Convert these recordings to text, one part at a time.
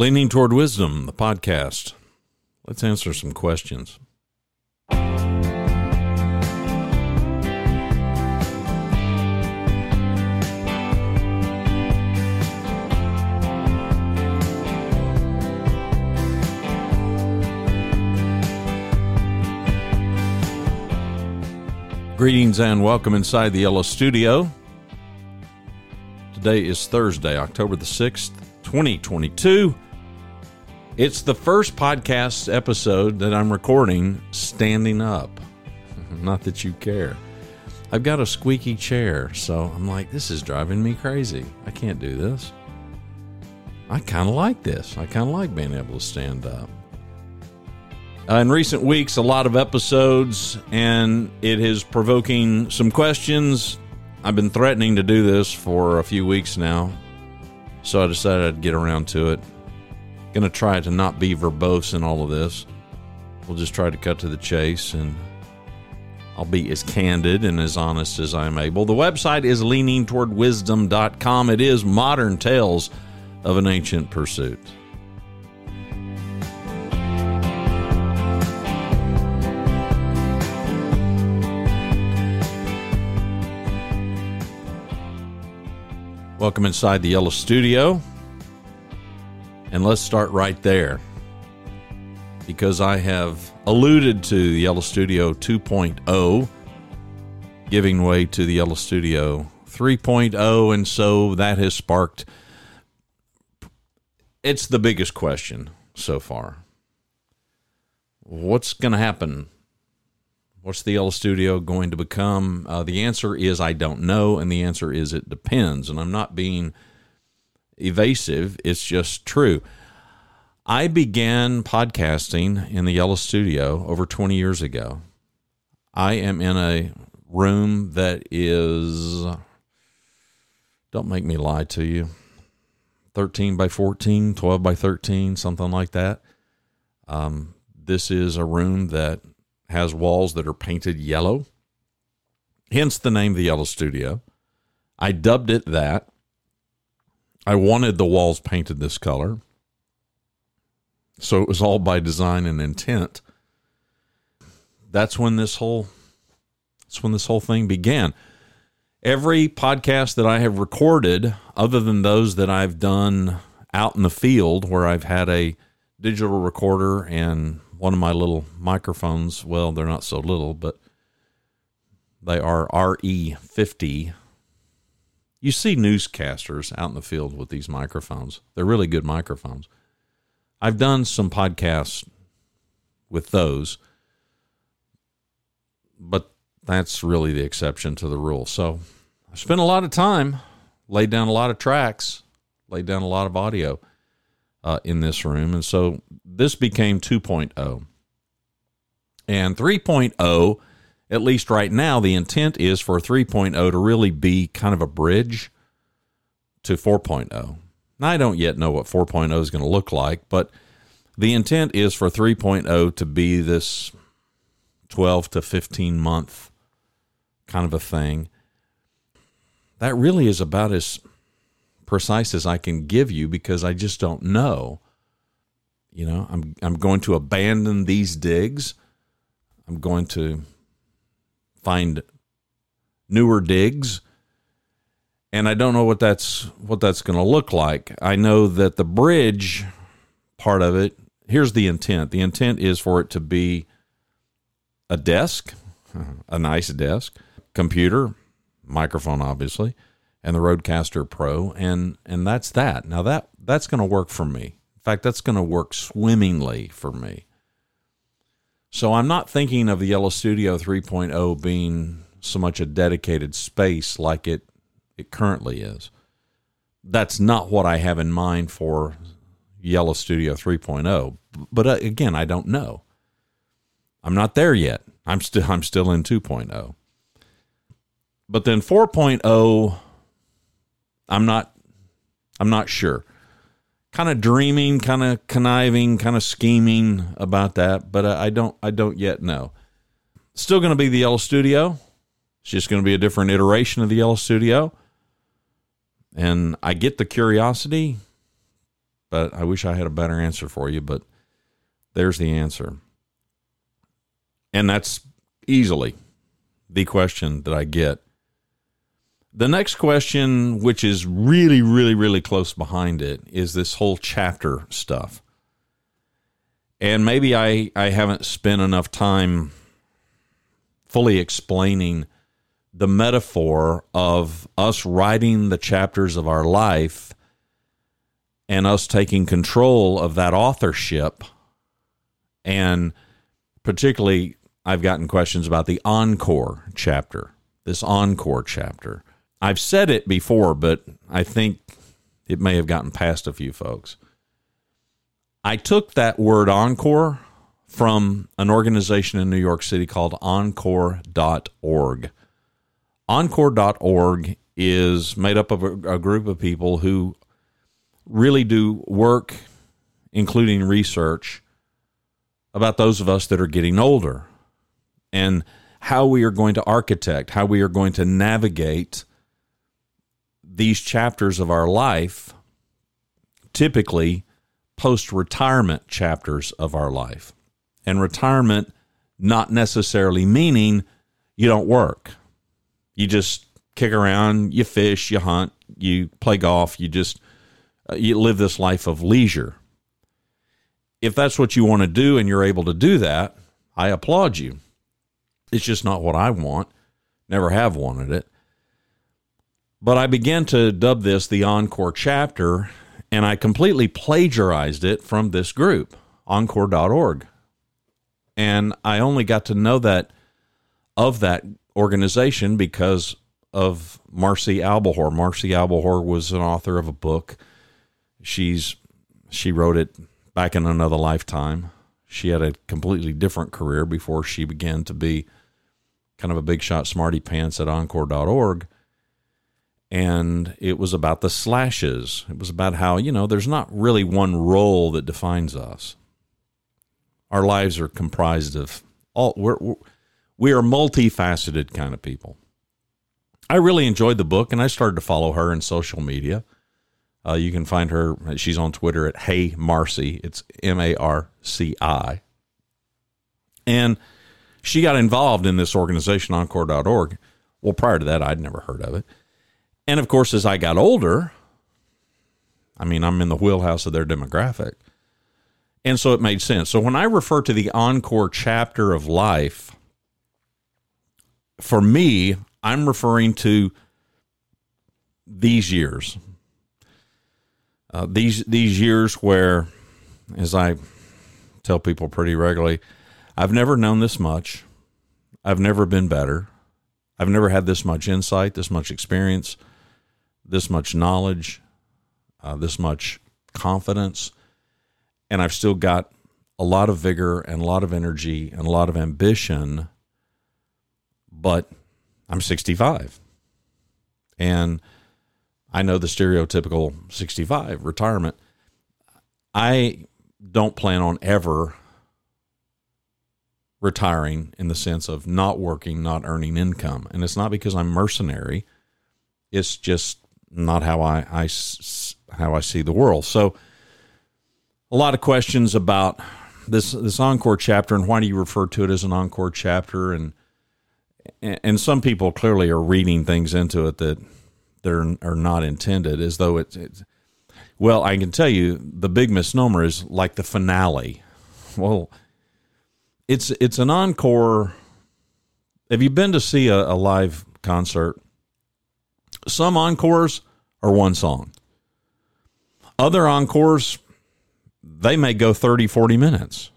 Leaning Toward Wisdom, the podcast. Let's answer some questions. Greetings and welcome inside the Yellow Studio. Today is Thursday, October the 6th, 2022. It's the first podcast episode that I'm recording standing up. Not that you care. I've got a squeaky chair, so I'm like, this is driving me crazy. I can't do this. I kind of like this. I kind of like being able to stand up. Uh, in recent weeks, a lot of episodes, and it is provoking some questions. I've been threatening to do this for a few weeks now, so I decided I'd get around to it. Going to try to not be verbose in all of this. We'll just try to cut to the chase, and I'll be as candid and as honest as I'm able. The website is leaningtowardwisdom.com. It is modern tales of an ancient pursuit. Welcome inside the Yellow Studio. And let's start right there. Because I have alluded to Yellow Studio 2.0 giving way to the Yellow Studio 3.0 and so that has sparked it's the biggest question so far. What's going to happen What's the Yellow Studio going to become? Uh, the answer is I don't know, and the answer is it depends. And I'm not being evasive, it's just true. I began podcasting in the Yellow Studio over 20 years ago. I am in a room that is, don't make me lie to you, 13 by 14, 12 by 13, something like that. Um, this is a room that has walls that are painted yellow, hence the name the Yellow Studio. I dubbed it that. I wanted the walls painted this color. So it was all by design and intent. That's when this whole that's when this whole thing began. Every podcast that I have recorded, other than those that I've done out in the field where I've had a digital recorder and one of my little microphones. Well, they're not so little, but they are RE50. You see newscasters out in the field with these microphones. They're really good microphones. I've done some podcasts with those, but that's really the exception to the rule. So I spent a lot of time, laid down a lot of tracks, laid down a lot of audio uh, in this room. And so this became 2.0. And 3.0, at least right now, the intent is for 3.0 to really be kind of a bridge to 4.0. Now, I don't yet know what 4.0 is going to look like, but the intent is for 3.0 to be this 12 to 15 month kind of a thing. That really is about as precise as I can give you because I just don't know. You know, I'm I'm going to abandon these digs. I'm going to find newer digs and I don't know what that's what that's going to look like. I know that the bridge part of it, here's the intent. The intent is for it to be a desk, a nice desk, computer, microphone obviously, and the Rodecaster Pro, and and that's that. Now that that's going to work for me. In fact, that's going to work swimmingly for me. So I'm not thinking of the Yellow Studio 3.0 being so much a dedicated space like it it currently is. That's not what I have in mind for Yellow Studio 3.0. But uh, again, I don't know. I'm not there yet. I'm still I'm still in 2.0. But then 4.0 I'm not I'm not sure. Kind of dreaming, kind of conniving, kind of scheming about that, but uh, I don't I don't yet know. Still going to be the Yellow Studio. It's just going to be a different iteration of the Yellow Studio. And I get the curiosity. but I wish I had a better answer for you, but there's the answer. And that's easily the question that I get. The next question, which is really, really, really close behind it, is this whole chapter stuff. And maybe I, I haven't spent enough time fully explaining the metaphor of us writing the chapters of our life and us taking control of that authorship. And particularly, I've gotten questions about the encore chapter, this encore chapter. I've said it before, but I think it may have gotten past a few folks. I took that word encore from an organization in New York City called encore.org. Encore.org is made up of a, a group of people who really do work, including research, about those of us that are getting older and how we are going to architect, how we are going to navigate these chapters of our life, typically post retirement chapters of our life. And retirement not necessarily meaning you don't work. You just kick around, you fish, you hunt, you play golf, you just uh, you live this life of leisure. If that's what you want to do and you're able to do that, I applaud you. It's just not what I want. Never have wanted it. But I began to dub this the Encore chapter, and I completely plagiarized it from this group, encore.org. And I only got to know that of that organization because of Marci Alboher. Marci Alboher was an author of a book. She's she wrote it back in another lifetime. She had a completely different career before she began to be kind of a big shot smarty pants at encore.org and it was about the slashes. It was about how, you know, there's not really one role that defines us. Our lives are comprised of all, we're, we're we are multifaceted kind of people. I really enjoyed the book and I started to follow her in social media. Uh, you can find her, she's on Twitter at Hey Marci. It's M A R C I. And she got involved in this organization, encore.org. Well, prior to that, I'd never heard of it. And of course, as I got older, I mean, I'm in the wheelhouse of their demographic. And so it made sense. So when I refer to the encore chapter of life, for me, I'm referring to these years. Uh, these these years where, as I tell people pretty regularly, I've never known this much. I've never been better. I've never had this much insight, this much experience this much knowledge, uh, this much confidence, and I've still got a lot of vigor and a lot of energy and a lot of ambition, but I'm 65. And I know the stereotypical 65 retirement. I don't plan on ever retiring in the sense of not working, not earning income. And it's not because I'm mercenary. It's just not how I, I how I see the world. So, a lot of questions about this this encore chapter and why do you refer to it as an encore chapter and and some people clearly are reading things into it that they're are not intended as though it's, it's well I can tell you the big misnomer is like the finale. Well, it's it's an encore. Have you been to see a, a live concert? Some encores are one song. Other encores, they may go 30, 40 minutes.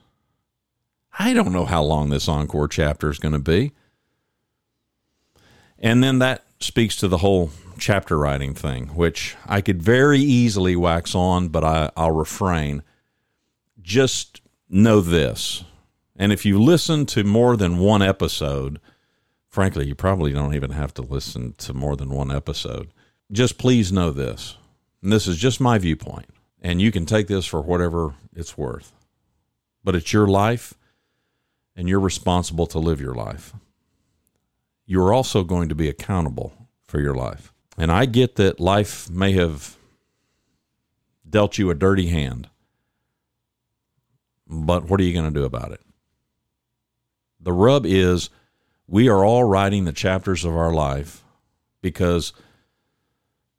I don't know how long this encore chapter is going to be. And then that speaks to the whole chapter writing thing, which I could very easily wax on, but I, I'll refrain. Just know this. And if you listen to more than one episode, frankly, you probably don't even have to listen to more than one episode. Just please know this. And this is just my viewpoint. And you can take this for whatever it's worth. But it's your life, and you're responsible to live your life. You're also going to be accountable for your life. And I get that life may have dealt you a dirty hand. But what are you going to do about it? The rub is we are all writing the chapters of our life because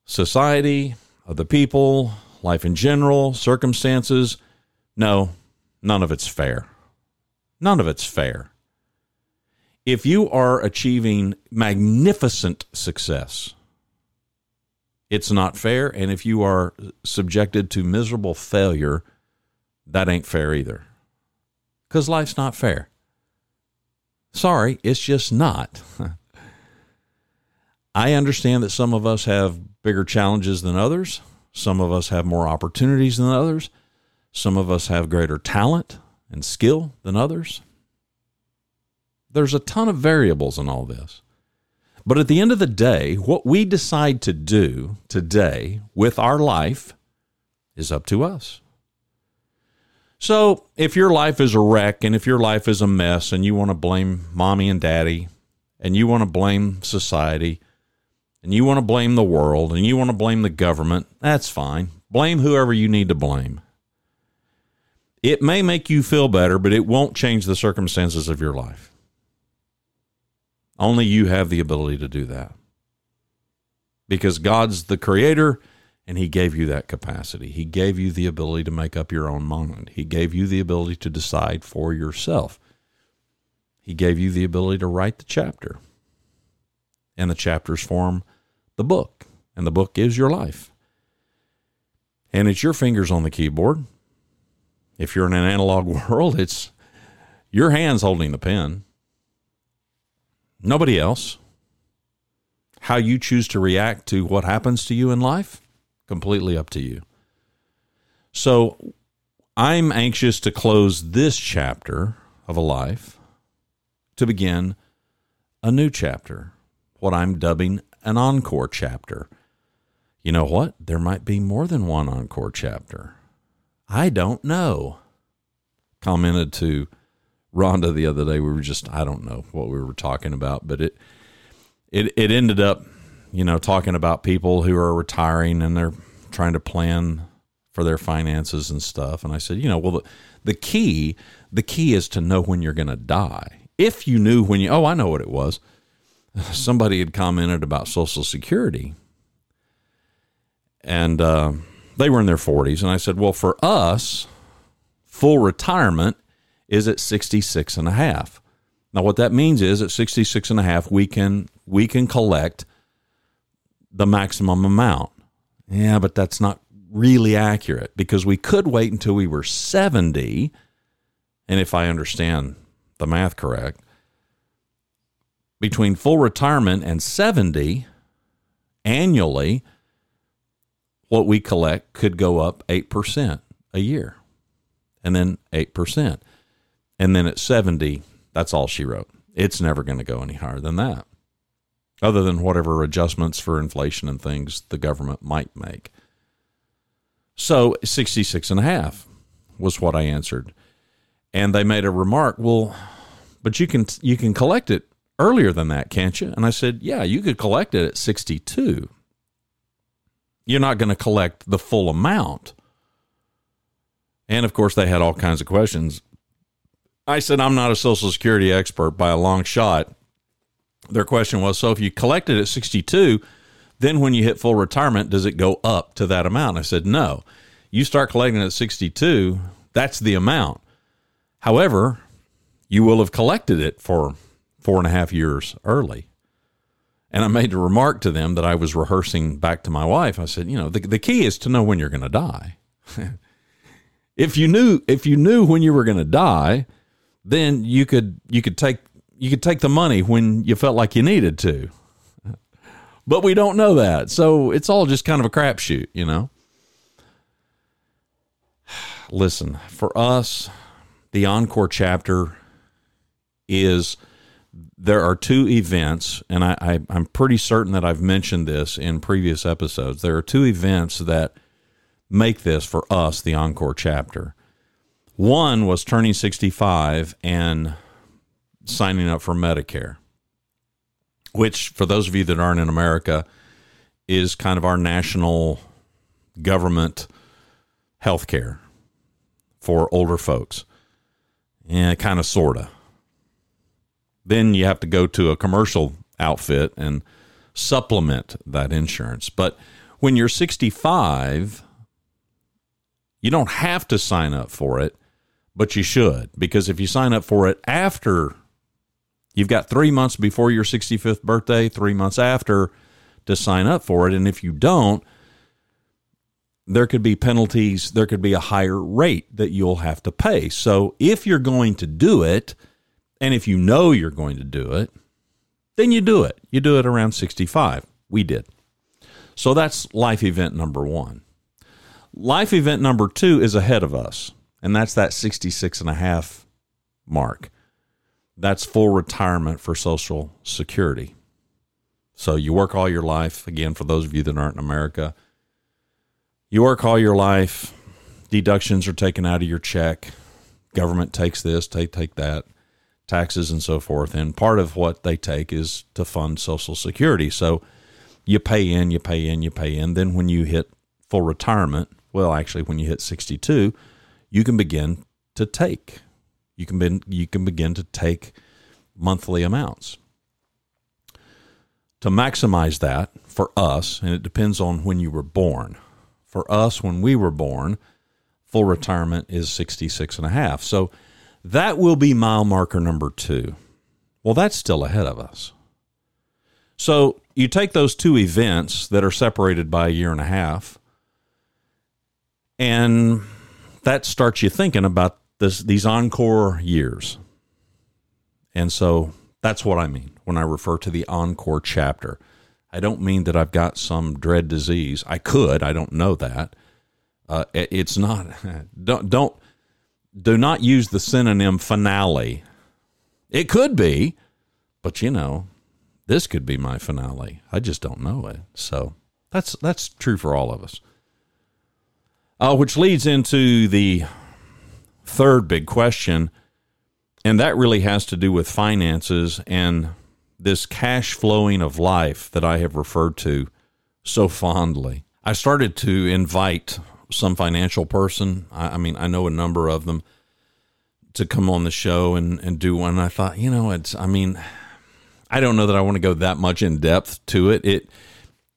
society, other people, life in general, circumstances, no, none of it's fair. None of it's fair. If you are achieving magnificent success, it's not fair. And if you are subjected to miserable failure, that ain't fair either. Because life's not fair. Sorry, it's just not. I understand that some of us have bigger challenges than others. Some of us have more opportunities than others. Some of us have greater talent and skill than others. There's a ton of variables in all this. But at the end of the day, what we decide to do today with our life is up to us. So, if your life is a wreck and if your life is a mess and you want to blame mommy and daddy and you want to blame society and you want to blame the world and you want to blame the government, that's fine. Blame whoever you need to blame. It may make you feel better, but it won't change the circumstances of your life. Only you have the ability to do that. Because God's the creator and he gave you that capacity. He gave you the ability to make up your own mind. He gave you the ability to decide for yourself. He gave you the ability to write the chapter. And the chapters form the book, and the book is your life. And it's your fingers on the keyboard. If you're in an analog world, it's your hands holding the pen. Nobody else. How you choose to react to what happens to you in life, completely up to you. So I'm anxious to close this chapter of a life to begin a new chapter, what I'm dubbing an encore chapter. You know what? There might be more than one encore chapter. I don't know. Commented to Rhonda the other day. We were just I don't know what we were talking about, but it it it ended up, you know, talking about people who are retiring and they're trying to plan for their finances and stuff. And I said, you know, well the, the key the key is to know when you're going to die. If you knew when you oh, I know what it was. Somebody had commented about Social Security. And uh, they were in their 40s. And I said, well, for us, full retirement is at 66 and a half. Now what that means is at 66 and a half we can we can collect the maximum amount. Yeah, but that's not really accurate because we could wait until we were 70 and if I understand the math correct between full retirement and 70 annually what we collect could go up 8% a year and then 8% and then at 70, that's all she wrote. It's never going to go any higher than that, other than whatever adjustments for inflation and things the government might make. So 66 and a half was what I answered. And they made a remark, well, but you can you can collect it earlier than that, can't you? And I said, yeah, you could collect it at 62. You're not going to collect the full amount. And of course, they had all kinds of questions. I said, I'm not a Social Security expert by a long shot. Their question was so if you collected at 62, then when you hit full retirement, does it go up to that amount? I said, no. You start collecting at 62, that's the amount. However, you will have collected it for four and a half years early. And I made a remark to them that I was rehearsing back to my wife. I said, you know, the, the key is to know when you're going to die. if you knew if you knew when you were going to die, then you could you could take you could take the money when you felt like you needed to. But we don't know that. So it's all just kind of a crapshoot, you know. Listen, for us, the encore chapter is there are two events, and I, I, I'm pretty certain that I've mentioned this in previous episodes. There are two events that make this for us the encore chapter. One was turning 65 and signing up for Medicare, which, for those of you that aren't in America, is kind of our national government health care for older folks. Yeah, kind of, sort of. Then you have to go to a commercial outfit and supplement that insurance. But when you're 65, you don't have to sign up for it, but you should because if you sign up for it after you've got 3 months before your 65th birthday, 3 months after to sign up for it and if you don't there could be penalties, there could be a higher rate that you'll have to pay. So if you're going to do it and if you know you're going to do it, then you do it. You do it around 65. We did. So that's life event number 1. Life event number 2 is ahead of us, and that's that 66 and a half mark. That's full retirement for Social Security. So you work all your life. Again, for those of you that aren't in America, you work all your life, deductions are taken out of your check, government takes this, take take that, taxes and so forth, and part of what they take is to fund Social Security. So you pay in, you pay in, you pay in. Then when you hit full retirement, well, actually, when you hit 62, you can begin to take. You can be, you can begin to take monthly amounts to maximize that for us, and it depends on when you were born. For us, when we were born, full retirement is 66 and a half. So that will be mile marker number two. Well, that's still ahead of us. So you take those two events that are separated by a year and a half, and that starts you thinking about this, these encore years. And so that's what I mean when I refer to the encore chapter. I don't mean that I've got some dread disease. I could. I don't know that. Uh, it's not. Don't don't do not use the synonym finale. It could be, but you know, this could be my finale. I just don't know it. So that's that's true for all of us. Uh, which leads into the third big question, and that really has to do with finances and this cash flowing of life that I have referred to so fondly. I started to invite some financial person. I, I, mean, I know a number of them to come on the show and, and do one. I thought, you know, it's, I mean, I don't know that I want to go that much in depth to it. It,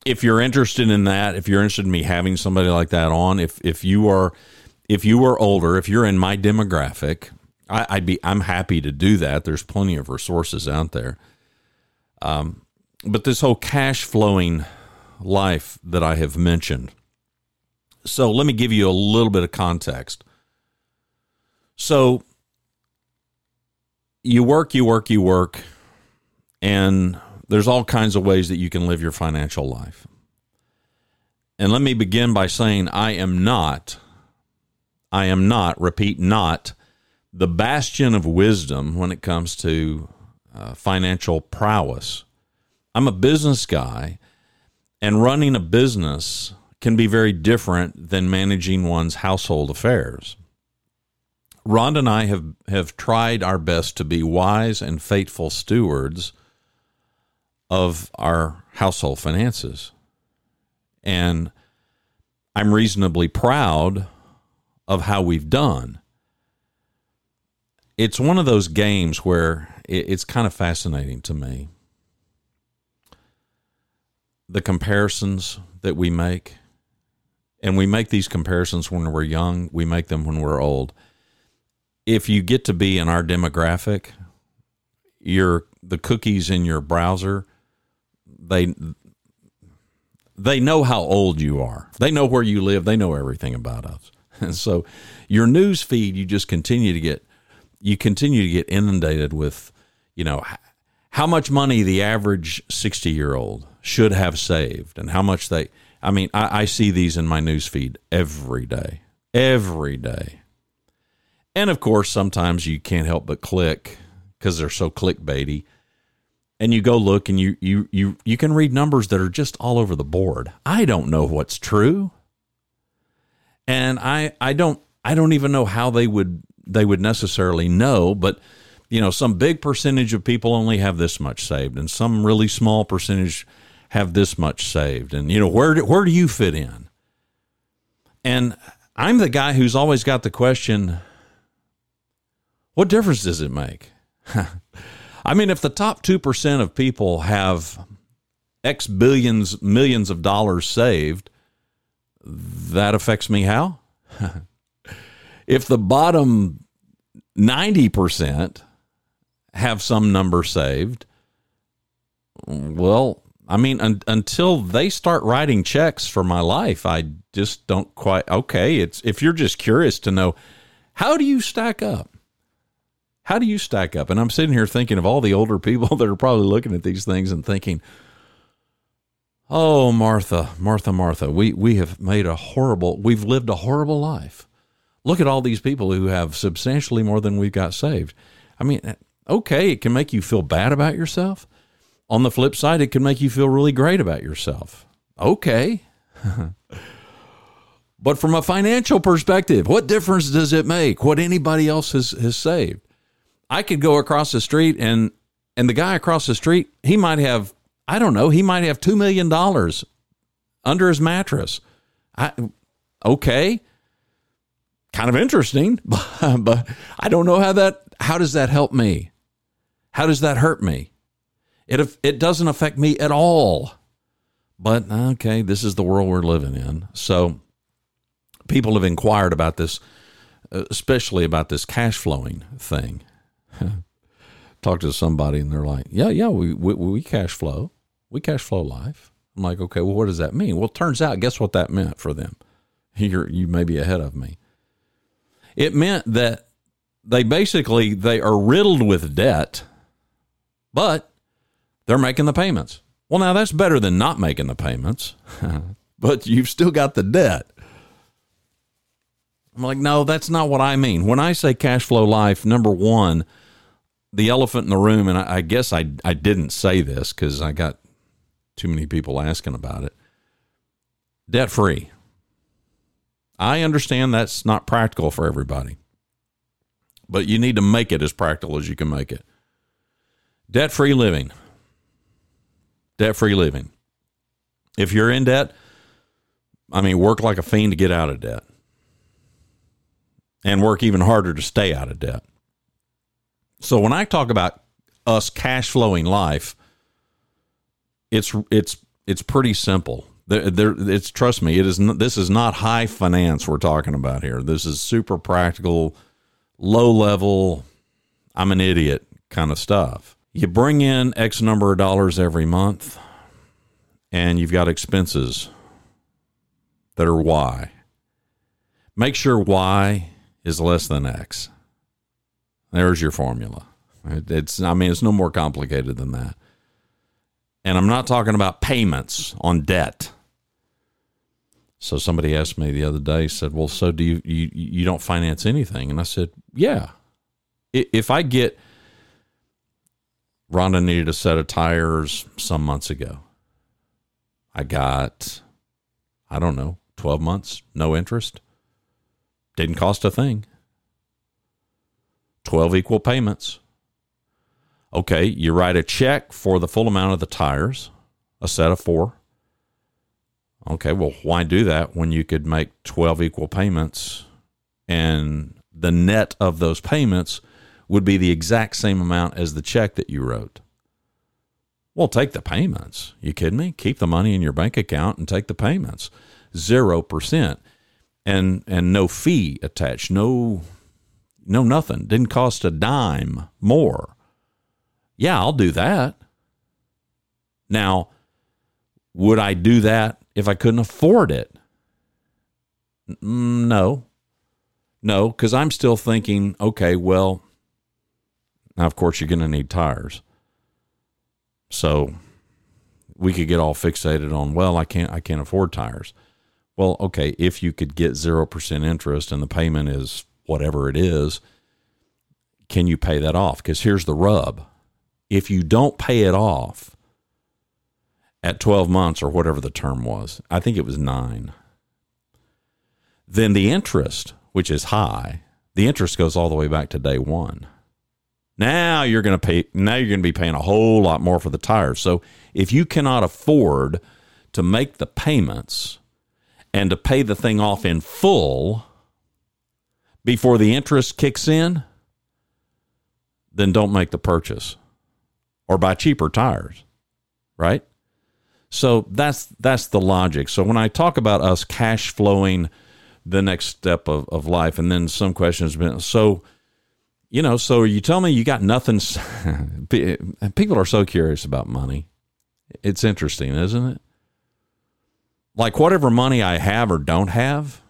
if you're interested in that, if you're interested in me having somebody like that on, if, if you are, if you are older, if you're in my demographic, I, I'd be, I'm happy to do that. There's plenty of resources out there. Um, but this whole cash flowing life that I have mentioned. So let me give you a little bit of context. So you work, you work, you work, and there's all kinds of ways that you can live your financial life. And let me begin by saying I am not, I am not, repeat, not the bastion of wisdom when it comes to uh, financial prowess. I'm a business guy, and running a business can be very different than managing one's household affairs. Rhonda and I have, have tried our best to be wise and faithful stewards of our household finances. And I'm reasonably proud of how we've done. It's one of those games where it's kind of fascinating to me. The comparisons that we make, and we make these comparisons when we're young, we make them when we're old. If you get to be in our demographic, your the cookies in your browser, they they know how old you are. They know where you live. They know everything about us. And so your news feed, you just continue to get you continue to get inundated with you know, how much money the average 60 year old should have saved and how much they, I mean, I, I see these in my news feed every day, every day. And of course, sometimes you can't help but click because they're so clickbaity. And you go look and you, you, you, you can read numbers that are just all over the board. I don't know what's true. And I, I don't, I don't even know how they would, they would necessarily know, but you know, some big percentage of people only have this much saved, and some really small percentage have this much saved. And you know, where do, where do you fit in? And I'm the guy who's always got the question what difference does it make? I mean, if the top 2% of people have X billions, millions of dollars saved, that affects me how? if the bottom 90% have some number saved, well, I mean, un- until they start writing checks for my life, I just don't quite. Okay, it's if you're just curious to know, how do you stack up? How do you stack up? And I'm sitting here thinking of all the older people that are probably looking at these things and thinking, "Oh, Martha, Martha, Martha, we we have made a horrible. We've lived a horrible life. Look at all these people who have substantially more than we've got saved. I mean, okay, it can make you feel bad about yourself." On the flip side, it can make you feel really great about yourself. Okay. but from a financial perspective, what difference does it make what anybody else has, has saved? I could go across the street and and the guy across the street, he might have, I don't know, he might have two million dollars under his mattress. I okay. Kind of interesting, but, but I don't know how that how does that help me? How does that hurt me? It it doesn't affect me at all. But okay, this is the world we're living in. So people have inquired about this, especially about this cash flowing thing. Talk to somebody and they're like, "Yeah, yeah, we, we we cash flow, we cash flow life." I'm like, "Okay, well, what does that mean?" Well, turns out, guess what that meant for them? You're you may be ahead of me. It meant that they basically they are riddled with debt, but they're making the payments. Well, now that's better than not making the payments, but you've still got the debt. I'm like, no, that's not what I mean. When I say cash flow life, number one, the elephant in the room, and I, I guess I, I didn't say this because I got too many people asking about it debt free. I understand that's not practical for everybody, but you need to make it as practical as you can make it. Debt free living debt free living. If you're in debt, I mean, work like a fiend to get out of debt and work even harder to stay out of debt. So when I talk about us cash flowing life, it's it's it's pretty simple. There, it's trust me, it is. This is not high finance we're talking about here. This is super practical, low level. I'm an idiot kind of stuff you bring in X number of dollars every month, and you've got expenses that are Y. Make sure Y is less than X. There's your formula. It's I mean it's no more complicated than that. And I'm not talking about payments on debt. So somebody asked me the other day, said, "Well, so do you you you don't finance anything?" And I said, "Yeah. If I get Rhonda needed a set of tires some months ago. I got, I don't know, 12 months, no interest. Didn't cost a thing. 12 equal payments. Okay, you write a check for the full amount of the tires, a set of four. Okay, well, why do that when you could make 12 equal payments and the net of those payments would be the exact same amount as the check that you wrote. Well, take the payments. You kidding me? Keep the money in your bank account and take the payments. Zero percent, and and no fee attached. No, no nothing. Didn't cost a dime more. Yeah, I'll do that. Now, would I do that if I couldn't afford it? Mm, no, no, because I'm still thinking. Okay, well, now, of course, you're going to need tires. So we could get all fixated on, well, I can't, I can't afford tires. Well, okay, if you could get 0% interest and the payment is whatever it is, can you pay that off? Because here's the rub. If you don't pay it off at 12 months or whatever the term was, I think it was nine, then the interest, which is high, the interest goes all the way back to day one. Now you're going to pay. Now you're going to be paying a whole lot more for the tires. So if you cannot afford to make the payments and to pay the thing off in full before the interest kicks in, then don't make the purchase or buy cheaper tires, right? So that's that's the logic. So when I talk about us cash flowing the next step of, of life, and then some questions been so you know, so you tell me you got nothing people are so curious about money. It's interesting, isn't it? Like whatever money I have or don't have.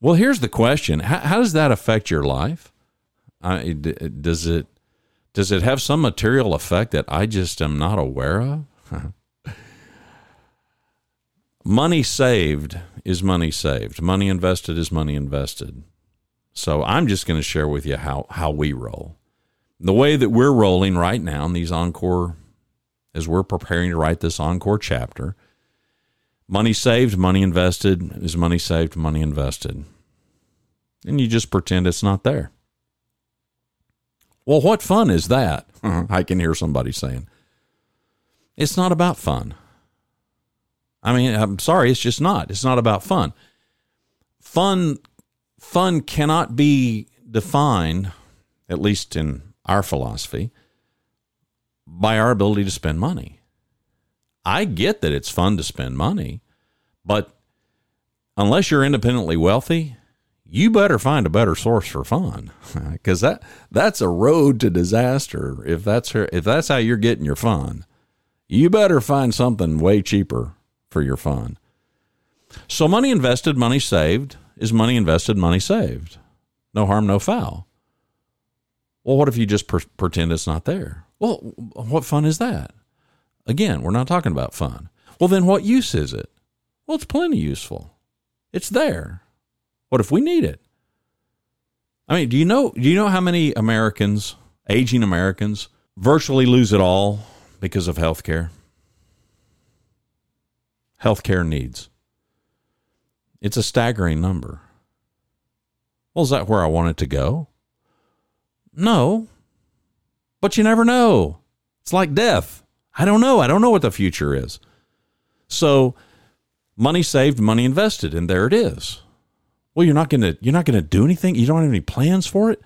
Well, here's the question: How, how does that affect your life? I, does it does it have some material effect that I just am not aware of? money saved is money saved. Money invested is money invested. So I'm just going to share with you how how we roll. The way that we're rolling right now in these encore as we're preparing to write this encore chapter, money saved, money invested is money saved, money invested. And you just pretend it's not there. Well, what fun is that? Mm-hmm. I can hear somebody saying. It's not about fun. I mean, I'm sorry, it's just not. It's not about fun. Fun fun cannot be defined, at least in our philosophy, by our ability to spend money. I get that it's fun to spend money, but unless you're independently wealthy, you better find a better source for fun because that that's a road to disaster if that's her, if that's how you're getting your fun. You better find something way cheaper for your fun. So money invested money saved. Is money invested money saved? No harm no foul. Well what if you just per- pretend it's not there? Well what fun is that? Again we're not talking about fun. Well then what use is it? Well it's plenty useful. It's there what if we need it? I mean, do you know do you know how many Americans, aging Americans, virtually lose it all because of health care? Healthcare needs. It's a staggering number. Well, is that where I want it to go? No. But you never know. It's like death. I don't know. I don't know what the future is. So, money saved, money invested, and there it is. Well, you're not going to you're not going to do anything. You don't have any plans for it.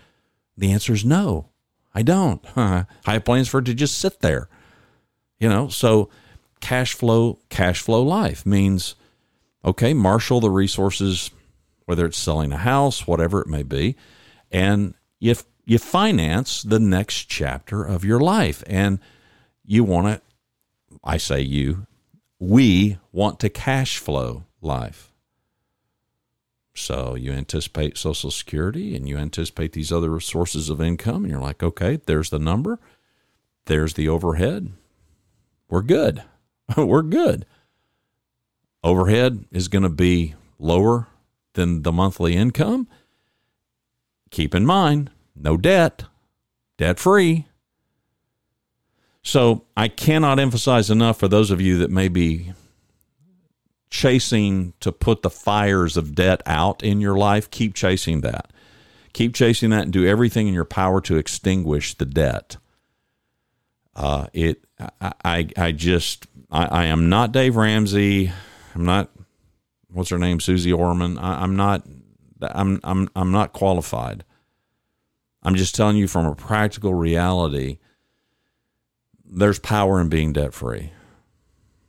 The answer is no. I don't. I have plans for it to just sit there. You know, so cash flow cash flow life means okay, marshal the resources whether it's selling a house, whatever it may be, and if you finance the next chapter of your life and you want to I say you, we want to cash flow life. So you anticipate Social Security and you anticipate these other sources of income, and you're like, okay, there's the number, there's the overhead. We're good. We're good. Overhead is going to be lower than the monthly income. Keep in mind, no debt, debt free. So I cannot emphasize enough for those of you that may be chasing to put the fires of debt out in your life, keep chasing that. Keep chasing that and do everything in your power to extinguish the debt. Uh, it, I, I, I just, I, I, am not Dave Ramsey. I'm not, what's her name, Suze Orman. I, I'm not, I'm, I'm, I'm not qualified. I'm just telling you from a practical reality. There's power in being debt free.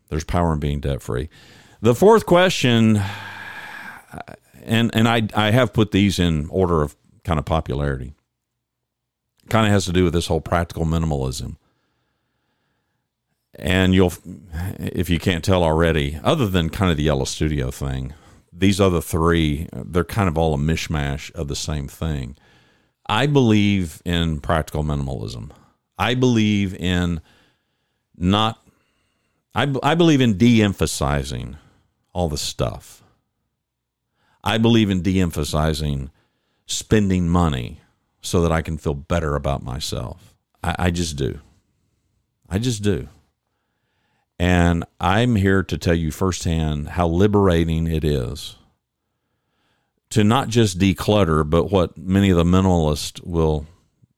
There's power in being debt free. The fourth question, and and I I have put these in order of kind of popularity. Kind of has to do with this whole practical minimalism. And you'll, if you can't tell already, other than kind of the Yellow Studio thing, these other three, they're kind of all a mishmash of the same thing. I believe in practical minimalism. I believe in not, I, I believe in de emphasizing all the stuff. I believe in de emphasizing spending money so that I can feel better about myself. I, I, just do. I just do. And I'm here to tell you firsthand how liberating it is to not just declutter, but what many of the minimalists will,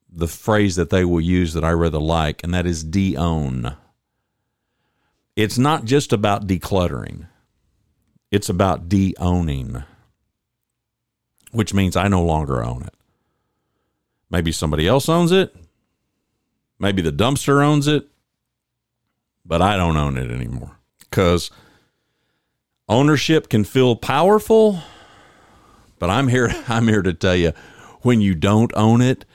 the phrase that they will use that I rather like, and that is de own. It's not just about decluttering It's about de owning, which means I no longer own it. Maybe somebody else owns it. Maybe the dumpster owns it, but I don't own it anymore because ownership can feel powerful. But I'm here. I'm here to tell you, when you don't own it,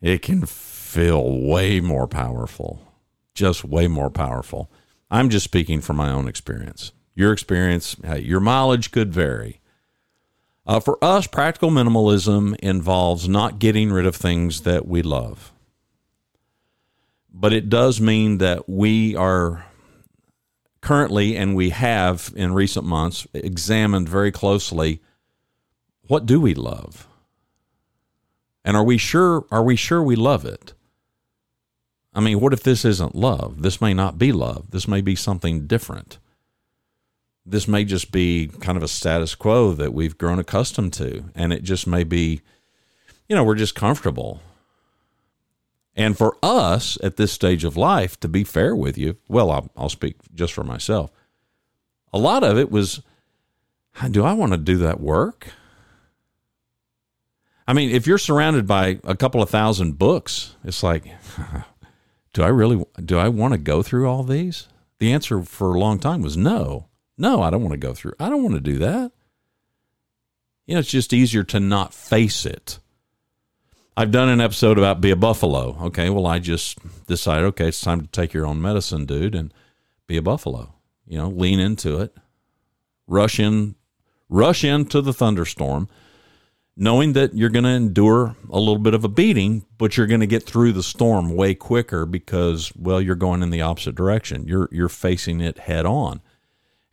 it can feel way more powerful, just way more powerful. I'm just speaking from my own experience. Your experience, your mileage could vary. Uh, for us, practical minimalism involves not getting rid of things that we love. But it does mean that we are currently, and we have in recent months, examined very closely what do we love? And are we sure are we sure we love it? I mean, what if this isn't love? This may not be love. This may be something different this may just be kind of a status quo that we've grown accustomed to. And it just may be, you know, we're just comfortable. And for us at this stage of life, to be fair with you, well, I'll, I'll speak just for myself. A lot of it was, do I want to do that work? I mean, if you're surrounded by a couple of thousand books, it's like, do I really, do I want to go through all these? The answer for a long time was no. No, I don't want to go through. I don't want to do that. You know, it's just easier to not face it. I've done an episode about be a buffalo. Okay, well, I just decided, okay, it's time to take your own medicine, dude, and be a buffalo. You know, lean into it, rush in, rush into the thunderstorm, knowing that you're going to endure a little bit of a beating, but you're going to get through the storm way quicker because, well, you're going in the opposite direction. You're you're facing it head on.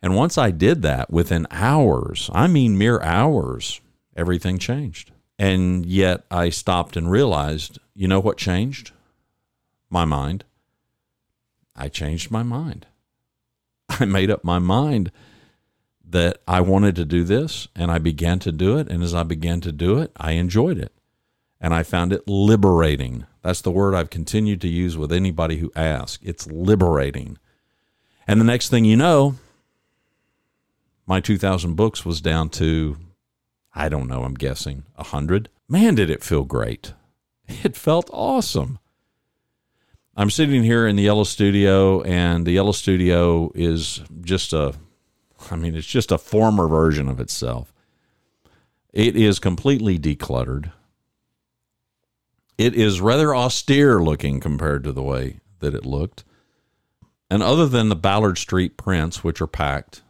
And once I did that within hours, I mean mere hours, everything changed. And yet I stopped and realized, you know what changed? My mind. I changed my mind. I made up my mind that I wanted to do this and I began to do it. And as I began to do it, I enjoyed it and I found it liberating. That's the word I've continued to use with anybody who asks. It's liberating. And the next thing you know, my 2000 books was down to i don't know i'm guessing 100 man did it feel great. It felt awesome. I'm sitting here in the yellow studio and the yellow studio is just a i mean it's just a former version of itself. It is completely decluttered. It is rather austere looking compared to the way that it looked. And other than the ballard street prints which are packed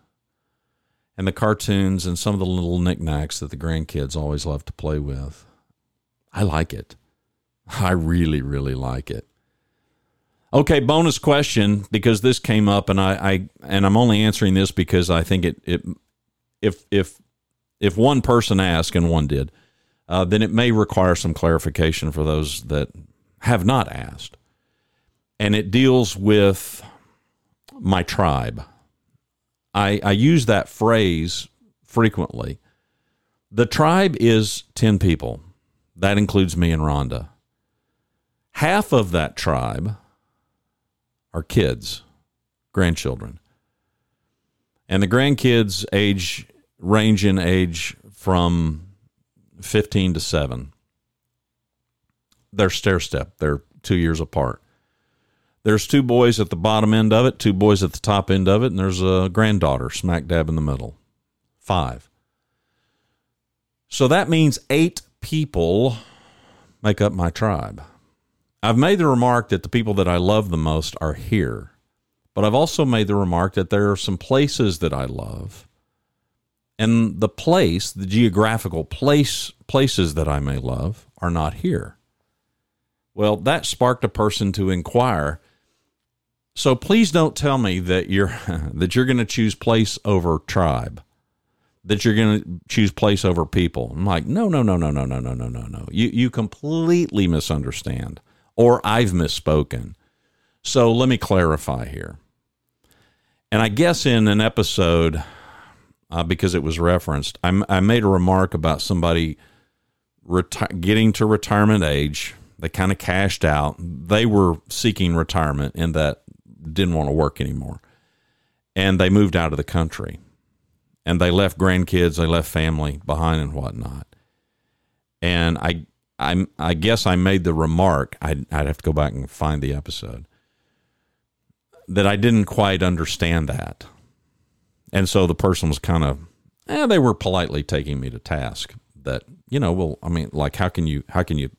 and the cartoons and some of the little knickknacks that the grandkids always love to play with. I like it. I really, really like it. Okay, bonus question because this came up, and I, I and I'm only answering this because I think it it if if if one person asked and one did, uh, then it may require some clarification for those that have not asked, and it deals with my tribe. I, I use that phrase frequently. The tribe is 10 people. That includes me and Rhonda. Half of that tribe are kids, grandchildren. And the grandkids age range in age from 15 to 7. They're stair step, they're two years apart. There's two boys at the bottom end of it, two boys at the top end of it, and there's a granddaughter smack dab in the middle. Five. So that means eight people make up my tribe. I've made the remark that the people that I love the most are here, but I've also made the remark that there are some places that I love. And the place, the geographical place, places that I may love are not here. Well, that sparked a person to inquire so please don't tell me that you're that you're going to choose place over tribe, that you're going to choose place over people. I'm like, no, no, no, no, no, no, no, no, no, no. You you completely misunderstand, or I've misspoken. So let me clarify here. And I guess in an episode, uh, because it was referenced, I, I made a remark about somebody reti- getting to retirement age. They kind of cashed out. They were seeking retirement in that didn't want to work anymore. And they moved out of the country. and they left grandkids, they left family behind and whatnot. And I, I, I guess I made the remark. I'd, I'd have to go back and find the episode that I didn't quite understand that, and so the person was kind of, eh, they were politely taking me to task. That you know, well, I mean, like, how can you, how can you,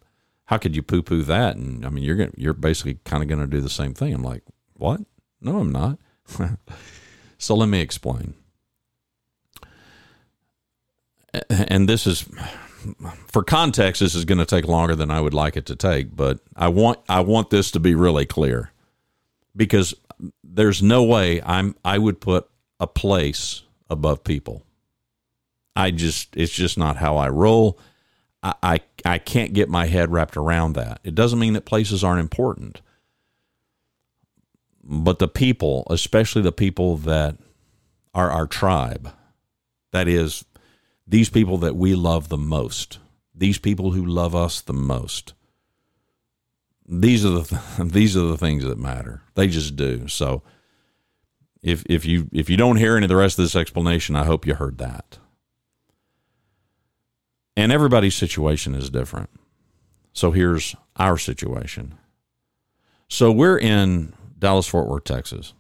how could you poo poo that? And I mean, you're gonna, you're basically kind of going to do the same thing. I'm like, what? No, I'm not. so let me explain. And this is for context this is going to take longer than I would like it to take, but I want I want this to be really clear. Because there's no way I'm I would put a place above people. I just it's just not how I roll. I, I I can't get my head wrapped around that. It doesn't mean that places aren't important but the people, especially the people that are our tribe, that is, these people that we love the most, these people who love us the most. These are the these are the things that matter. They just do. So, if if you if you don't hear any of the rest of this explanation, I hope you heard that. And everybody's situation is different. So here's our situation. So we're in Dallas Fort Worth, Texas.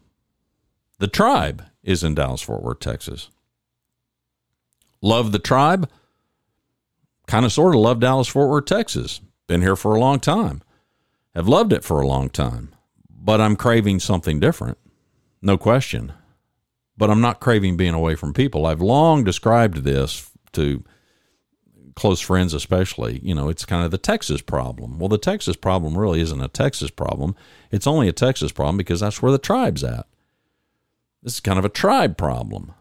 The tribe is in Dallas Fort Worth, Texas. Love the tribe? Kind of sort of love Dallas Fort Worth, Texas. Been here for a long time. Have loved it for a long time. But I'm craving something different. No question. But I'm not craving being away from people. I've long described this to close friends especially, you know, it's kind of the Texas problem. Well, the Texas problem really isn't a Texas problem. It's only a Texas problem because that's where the tribe's at. This is kind of a tribe problem.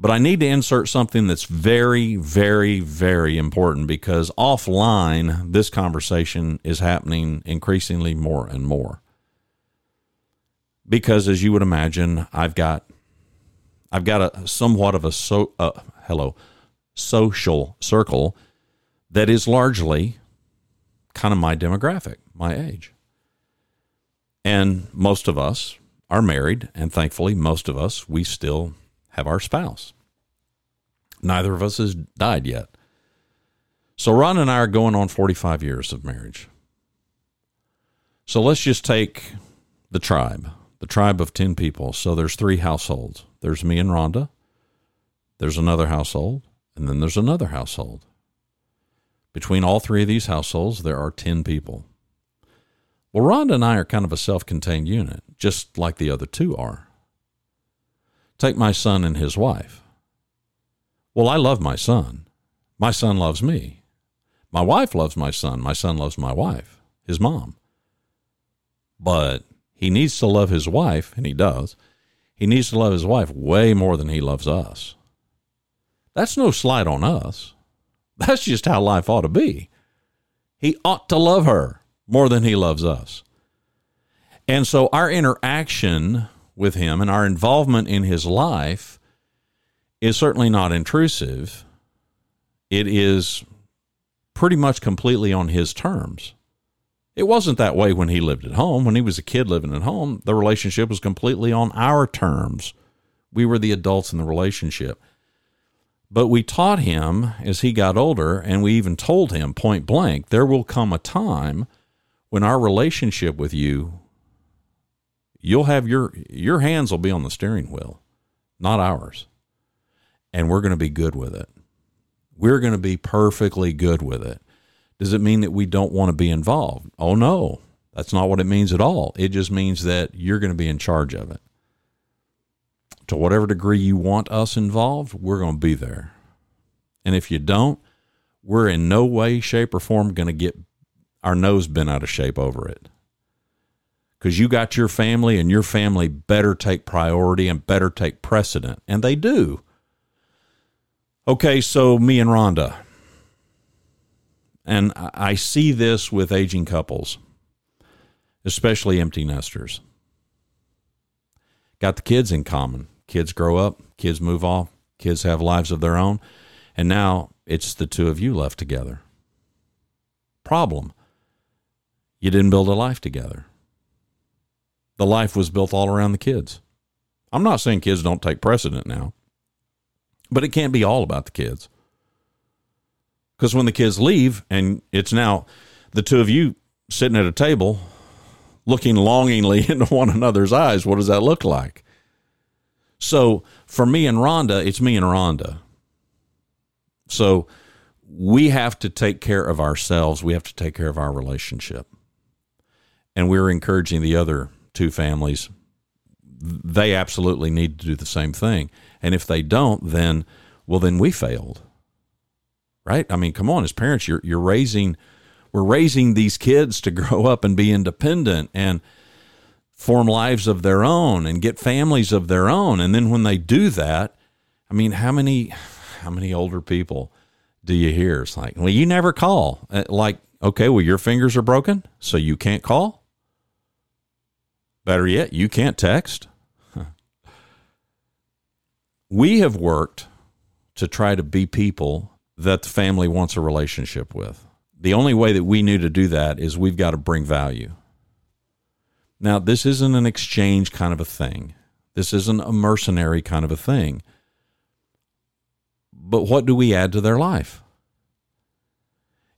But I need to insert something that's very, very, very important because offline, this conversation is happening increasingly more and more. Because as you would imagine, I've got I've got a somewhat of a so uh, hello social circle that is largely kind of my demographic, my age. And most of us are married, and thankfully, most of us, we still have our spouse. Neither of us has died yet. So, Ron and I are going on 45 years of marriage. So, let's just take the tribe, the tribe of 10 people. So, there's three households there's me and Rhonda, there's another household, and then there's another household. Between all three of these households, there are 10 people. Well, Rhonda and I are kind of a self contained unit, just like the other two are. Take my son and his wife. Well, I love my son. My son loves me. My wife loves my son. My son loves my wife, his mom. But he needs to love his wife, and he does. He needs to love his wife way more than he loves us. That's no slight on us. That's just how life ought to be. He ought to love her more than he loves us. And so our interaction with him and our involvement in his life is certainly not intrusive. It is pretty much completely on his terms. It wasn't that way when he lived at home. When he was a kid living at home, the relationship was completely on our terms. We were the adults in the relationship. But we taught him as he got older, and we even told him point blank there will come a time when our relationship with you, you'll have your, your hands will be on the steering wheel, not ours. And we're going to be good with it. We're going to be perfectly good with it. Does it mean that we don't want to be involved? Oh, no. That's not what it means at all. It just means that you're going to be in charge of it to whatever degree you want us involved, we're going to be there. And if you don't, we're in no way, shape, or form going to get our nose bent out of shape over it. Because you got your family, and your family better take priority and better take precedent. And they do. Okay, so me and Rhonda. And I see this with aging couples, especially empty nesters. Got the kids in common Kids grow up, kids move off, kids have lives of their own, and now it's the two of you left together. Problem you didn't build a life together. The life was built all around the kids. I'm not saying kids don't take precedent now. But it can't be all about the kids. Because when the kids leave and it's now the two of you sitting at a table looking longingly into one another's eyes, what does that look like? So for me and Rhonda, it's me and Rhonda. So we have to take care of ourselves. We have to take care of our relationship. And we're encouraging the other two families. They absolutely need to do the same thing. And if they don't, then, well, then we failed. Right? I mean, come on, as parents, you're, you're raising, we're raising these kids to grow up and be independent and form lives of their own and get families of their own. And then when they do that, I mean, how many, how many older people do you hear? It's like, well, you never call. Uh, like, okay, well, your fingers are broken, so you can't call. Better yet, you can't text. we have worked to try to be people that the family wants a relationship with. The only way that we knew to do that is we've got to bring value. Now, this isn't an exchange kind of a thing. This isn't a mercenary kind of a thing but what do we add to their life?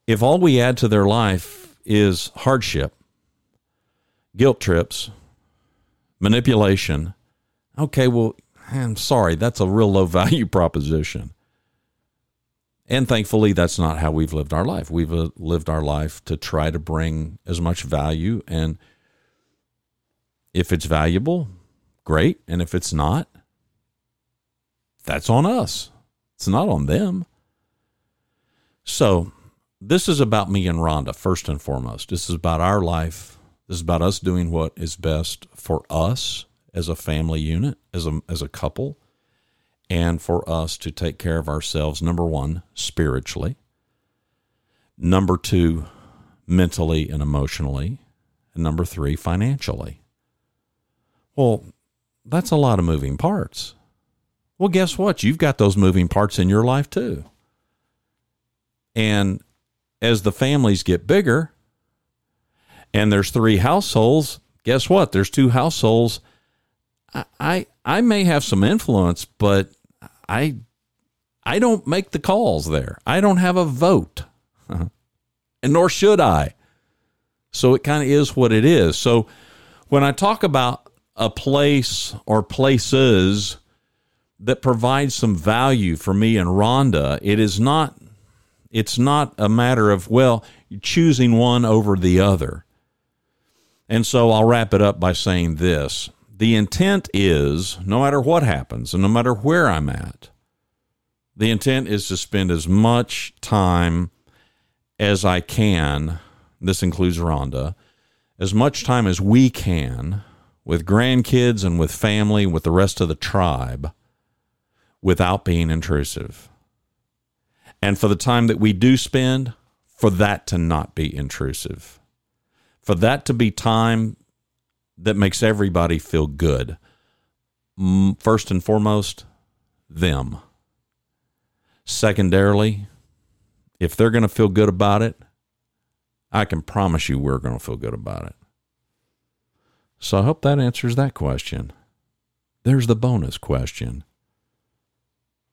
If all we add to their life is hardship, guilt trips, manipulation, okay, well, I'm sorry, that's a real low value proposition. And thankfully, that's not how we've lived our life. We've uh, lived our life to try to bring as much value. And if it's valuable, great. And if it's not, that's on us. It's not on them. So, this is about me and Rhonda, first and foremost. This is about our life. This is about us doing what is best for us as a family unit, as a, as a couple, and for us to take care of ourselves, number one, spiritually, number two, mentally and emotionally, and number three, financially. Well, that's a lot of moving parts. Well, guess what? You've got those moving parts in your life too. And as the families get bigger and there's three households, guess what? There's two households. I, I I may have some influence, but I I don't make the calls there. I don't have a vote. and nor should I. So it kind of is what it is. So when I talk about a place or places that provides some value for me and Rhonda. It is not it's not a matter of well choosing one over the other. And so I'll wrap it up by saying this. The intent is no matter what happens and no matter where I'm at, the intent is to spend as much time as I can, this includes Rhonda, as much time as we can with grandkids and with family, with the rest of the tribe without being intrusive. And for the time that we do spend, for that to not be intrusive. For that to be time that makes everybody feel good. First and foremost, them. Secondarily, if they're going to feel good about it, I can promise you we're going to feel good about it. So I hope that answers that question. There's the bonus question.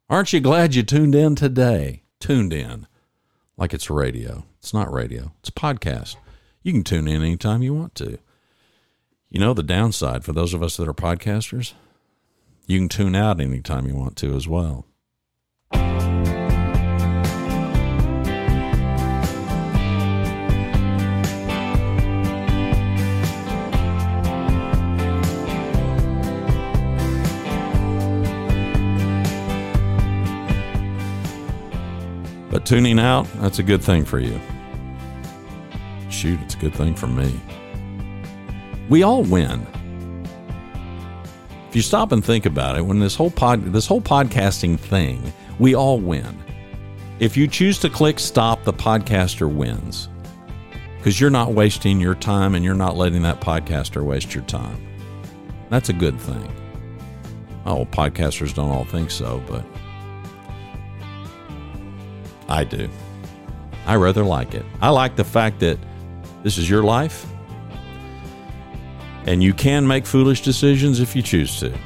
Aren't you glad you tuned in today? Tuned in like it's radio. It's not radio, it's a podcast. You can tune in anytime you want to. You know, the downside for those of us that are podcasters, you can tune out anytime you want to as well. Tuning out, that's a good thing for you. Shoot, it's a good thing for me. We all win. If you stop and think about it, when this whole pod this whole podcasting thing, we all win. If you choose to click stop, the podcaster wins. Because you're not wasting your time and you're not letting that podcaster waste your time. That's a good thing. Oh, podcasters don't all think so, but I do. I rather like it. I like the fact that this is your life and you can make foolish decisions if you choose to.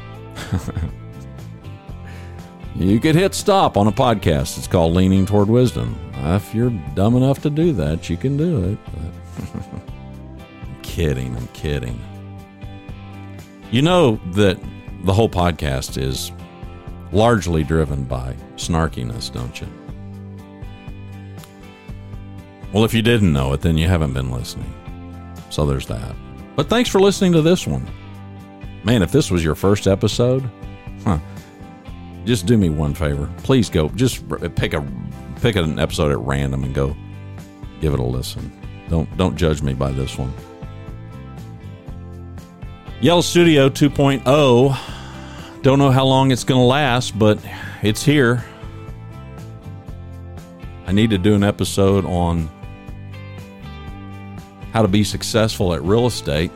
you could hit stop on a podcast. It's called Leaning Toward Wisdom. If you're dumb enough to do that, you can do it. I'm kidding. I'm kidding. You know that the whole podcast is largely driven by snarkiness, don't you? Well, if you didn't know it, then you haven't been listening. So there's that. But thanks for listening to this one. Man, if this was your first episode, huh, just do me one favor. Please go, just pick a pick an episode at random and go give it a listen. Don't don't judge me by this one. Yellow Studio 2.0. Don't know how long it's going to last, but it's here. I need to do an episode on how to be successful at real estate.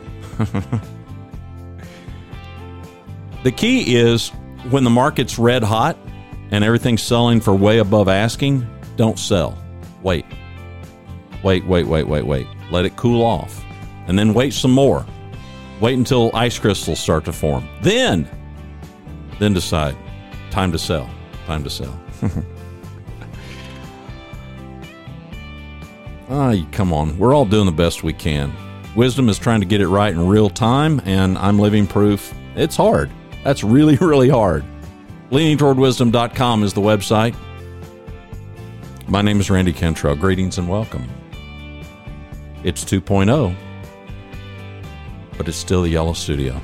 the key is when the market's red hot and everything's selling for way above asking, don't sell. Wait. Wait, wait, wait, wait, wait. Let it cool off. And then wait some more. Wait until ice crystals start to form. Then, then decide. Time to sell. Time to sell. Ah, come on. We're all doing the best we can. Wisdom is trying to get it right in real time, and I'm living proof it's hard. That's really, really hard. LeaningTowardWisdom.com is the website. My name is Randy Cantrell. Greetings and welcome. It's 2.0, but it's still the Yellow Studio.